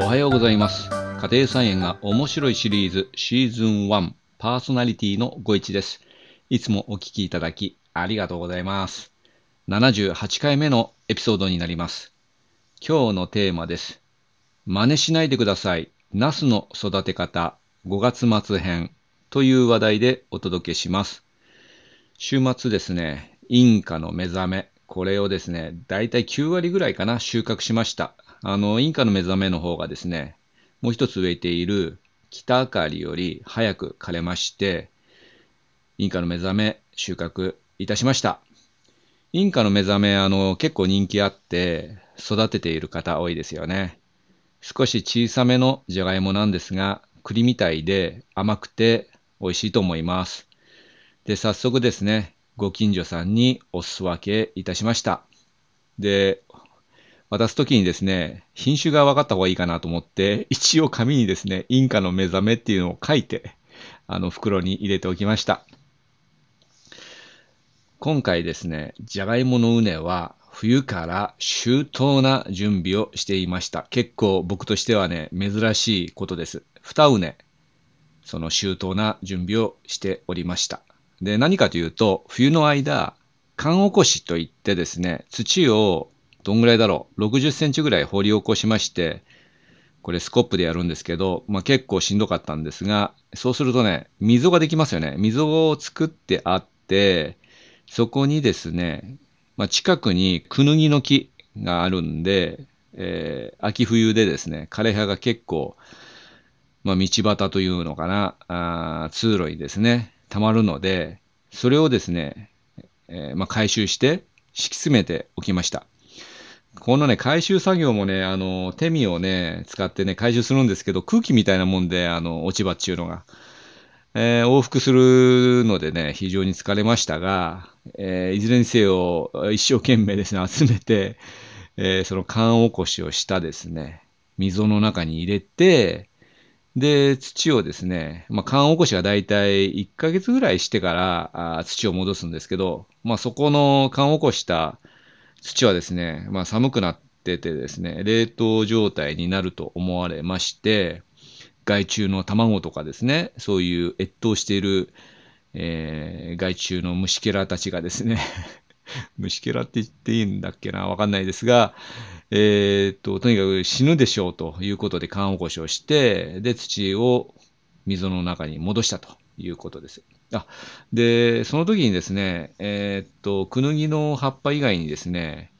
おはようございます。家庭菜園が面白いシリーズシーズン1パーソナリティのご一です。いつもお聞きいただきありがとうございます。78回目のエピソードになります。今日のテーマです。真似しないでください。ナスの育て方5月末編という話題でお届けします。週末ですね、インカの目覚め、これをですね、だいたい9割ぐらいかな、収穫しました。あの、インカの目覚めの方がですね、もう一つ植えている北あかりより早く枯れまして、インカの目覚め収穫いたしました。インカの目覚め、あの、結構人気あって、育てている方多いですよね。少し小さめのじゃがいもなんですが、栗みたいで甘くて美味しいと思います。で、早速ですね、ご近所さんにお裾分けいたしました。で、渡すときにですね、品種が分かった方がいいかなと思って、一応紙にですね、インカの目覚めっていうのを書いて、あの袋に入れておきました。今回ですね、じゃがいもの畝は冬から周到な準備をしていました。結構僕としてはね、珍しいことです。二畝、その周到な準備をしておりました。で、何かというと、冬の間、缶起こしといってですね、土をどんぐらいだろう、60センチぐらい掘り起こしまして、これスコップでやるんですけど、まあ、結構しんどかったんですが、そうするとね、溝ができますよね。溝を作ってあって、そこにですね、まあ、近くにクヌギの木があるんで、えー秋冬でですね、枯れ葉が結構、まあ、道端というのかな、あ通路にですね、溜まるので、それをですね、えーま、回収して敷き詰めておきました。このね、回収作業もね、あの、手身をね、使ってね、回収するんですけど、空気みたいなもんで、あの、落ち葉っていうのが。えー往復するのでね、非常に疲れましたが、えーいずれにせよ、一生懸命ですね、集めて、えーその缶起こしをしたですね、溝の中に入れて、で、土をですね、まあ、缶起こしがだいたい1ヶ月ぐらいしてからあ土を戻すんですけど、まあ、そこの缶起こした土はですね、まあ、寒くなっててですね、冷凍状態になると思われまして、害虫の卵とかですね、そういう越冬している、えー害虫の虫けらたちがですね、虫けらって言っていいんだっけな、わかんないですが、えーっと、とにかく死ぬでしょうということで缶起こしをして、で、土を溝の中に戻したということです。あ、で、その時にですね、えーっと、クヌギの葉っぱ以外にですね、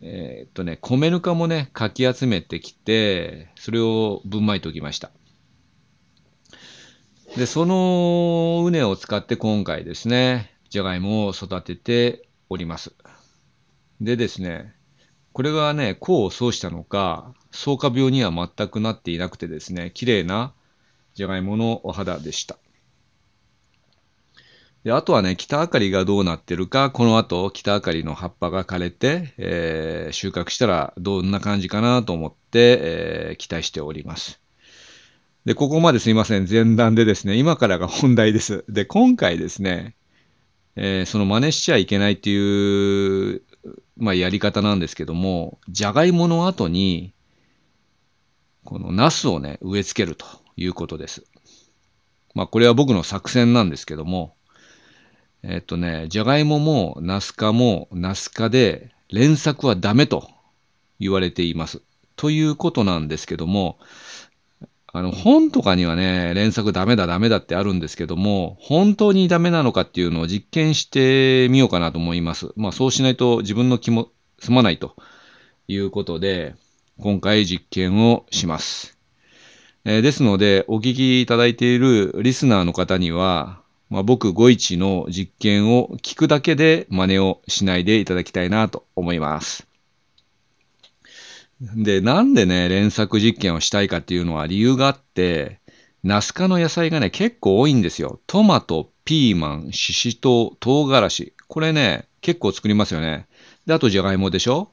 えーっとね、米ぬかもね、かき集めてきて、それをぶんまいておきました。で、その畝を使って今回ですね、じゃがいもを育てております。でですね、これがね、功を奏したのか、草加病には全くなっていなくてですね、綺麗なじゃがいものお肌でした。で、あとはね、北あかりがどうなってるか、この後、北あかりの葉っぱが枯れて、えー収穫したらどんな感じかなと思って、えー期待しております。で、ここまですいません。前段でですね、今からが本題です。で、今回ですね、えーその真似しちゃいけないっていう、まあ、やり方なんですけども、じゃがいもの後に、このナスをね、植え付けるということです。まあ、これは僕の作戦なんですけども、えっとね、じゃがいももナス科もナス科で連作はダメと言われています。ということなんですけども、あの、本とかにはね、連作ダメだダメだってあるんですけども、本当にダメなのかっていうのを実験してみようかなと思います。まあそうしないと自分の気も済まないということで、今回実験をします。えーですので、お聞きいただいているリスナーの方には、まあ、僕5一の実験を聞くだけで真似をしないでいただきたいなと思います。で、なんでね、連作実験をしたいかっていうのは理由があって、ナス科の野菜がね、結構多いんですよ。トマト、ピーマン、シシトウ、唐辛子。これね、結構作りますよね。で、あとじゃがいもでしょ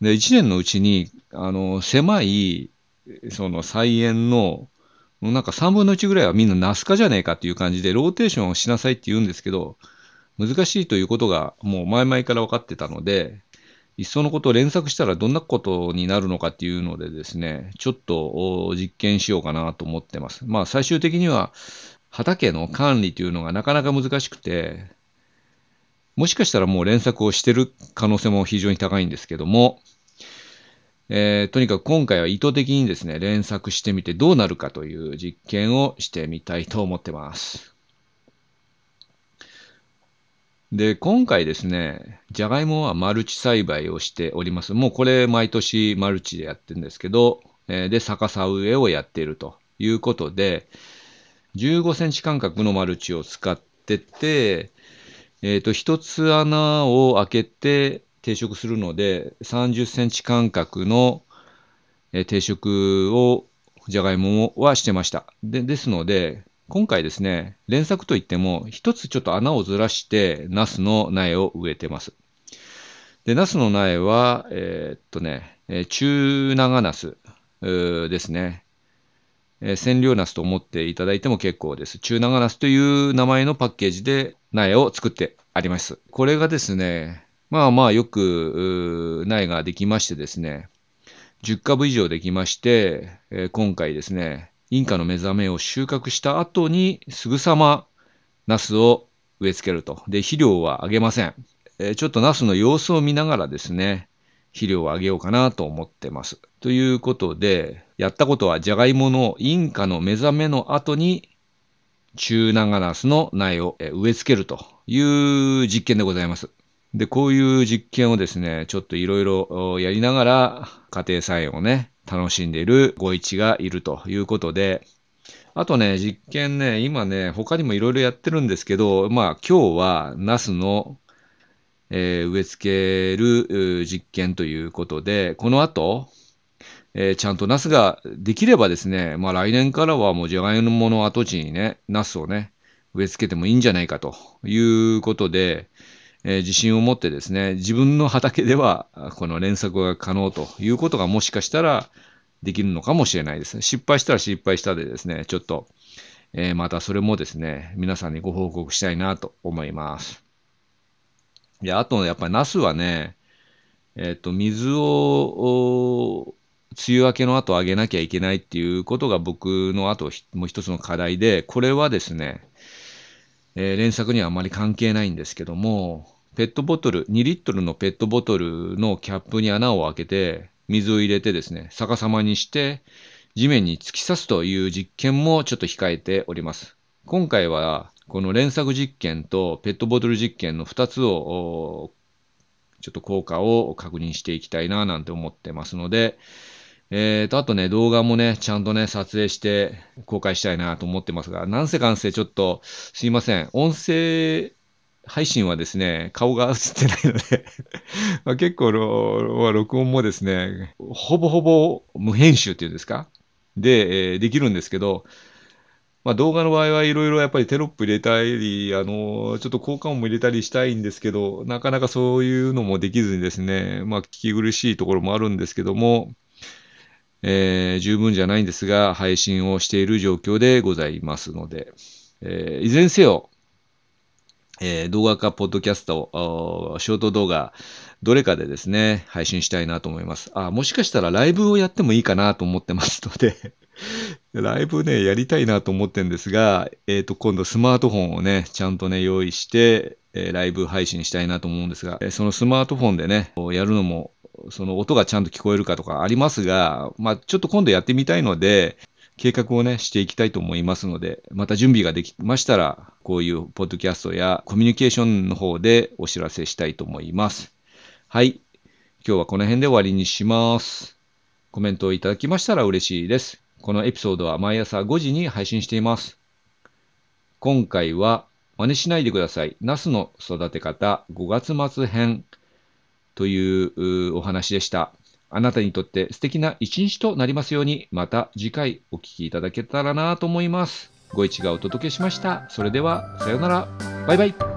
で、1年のうちに、あの、狭い、その菜園の、もうなんか3分の1ぐらいはみんなナス科じゃねえかっていう感じで、ローテーションをしなさいって言うんですけど、難しいということがもう前々から分かってたので、いっそのことを連作したらどんなことになるのかっていうのでですね、ちょっと実験しようかなと思ってます。まあ最終的には畑の管理というのがなかなか難しくて、もしかしたらもう連作をしてる可能性も非常に高いんですけども、えー、とにかく今回は意図的にですね、連作してみてどうなるかという実験をしてみたいと思ってます。で、今回ですね、じゃがいもはマルチ栽培をしております。もうこれ毎年マルチでやってるんですけど、えー、で、逆さ植えをやっているということで、15センチ間隔のマルチを使ってて、えっ、ー、と、一つ穴を開けて定食するので、30センチ間隔の定食をじゃがいもはしてました。でですので、今回ですね、連作といっても、一つちょっと穴をずらして、ナスの苗を植えてます。で、ナスの苗は、えー、っとね、中長ナスですね。えー、千両ナスと思っていただいても結構です。中長ナスという名前のパッケージで苗を作ってあります。これがですね、まあまあよく苗ができましてですね、10株以上できまして、えー、今回ですね、インカの目覚めを収穫した後にすぐさまナスを植え付けると。で、肥料はあげません。えー、ちょっとナスの様子を見ながらですね、肥料をあげようかなと思ってます。ということで、やったことはじゃがいものインカの目覚めの後に中長ナスの苗を植え付けるという実験でございます。で、こういう実験をですね、ちょっといろいろやりながら家庭菜園をね、楽しんでいるご一がいるということで、あとね、実験ね、今ね、他にもいろいろやってるんですけど、まあ今日はナスの、えー、植え付ける実験ということで、この後、えー、ちゃんとナスができればですね、まあ来年からはもうじゃがいもの跡地にね、ナスをね、植え付けてもいいんじゃないかということで、えー、自信を持ってですね、自分の畑ではこの連作が可能ということがもしかしたらできるのかもしれないですね。失敗したら失敗したでですね、ちょっと、えー、またそれもですね、皆さんにご報告したいなと思います。で、あと、やっぱりナスはね、えっ、ー、と、水を、梅雨明けの後あげなきゃいけないっていうことが僕の後もう一つの課題で、これはですね、えー、連作にはあまり関係ないんですけども、ペットボトル、2リットルのペットボトルのキャップに穴を開けて、水を入れてですね、逆さまにして、地面に突き刺すという実験もちょっと控えております。今回は、この連作実験とペットボトル実験の2つを、ちょっと効果を確認していきたいななんて思ってますので、えーと、あとね、動画もね、ちゃんとね、撮影して公開したいなと思ってますが、なんせかんせちょっと、すいません。音声配信はですね、顔が映ってないので まあ結構録音もですね、ほぼほぼ無編集っていうんですか？で、えー、できるんですけど、まあ、動画の場合はいろいろやっぱりテロップ入れたり、あの、ちょっと効果音も入れたりしたいんですけど、なかなかそういうのもできずにですね、まあ、聞き苦しいところもあるんですけども、えー、十分じゃないんですが、配信をしている状況でございますので、えー、いずれにせよ、えー、動画かポッドキャスト、ショート動画、どれかでですね、配信したいなと思います。あ、もしかしたらライブをやってもいいかなと思ってますので ライブね、やりたいなと思ってんですが、えっ、ー、と、今度スマートフォンをね、ちゃんとね、用意して、えー、ライブ配信したいなと思うんですが、そのスマートフォンでね、やるのもその音がちゃんと聞こえるかとかありますが、まあ、ちょっと今度やってみたいので、計画をね、していきたいと思いますので、また準備ができましたら、こういうポッドキャストやコミュニケーションの方でお知らせしたいと思います。はい。今日はこの辺で終わりにします。コメントをいただきましたら嬉しいです。このエピソードは毎朝5時に配信しています。今回は真似しないでください。ナスの育て方5月末編というお話でした。あなたにとって素敵な一日となりますように、また次回お聴きいただけたらなと思います。ご一がお届けしました。それでは、さようなら。バイバイ。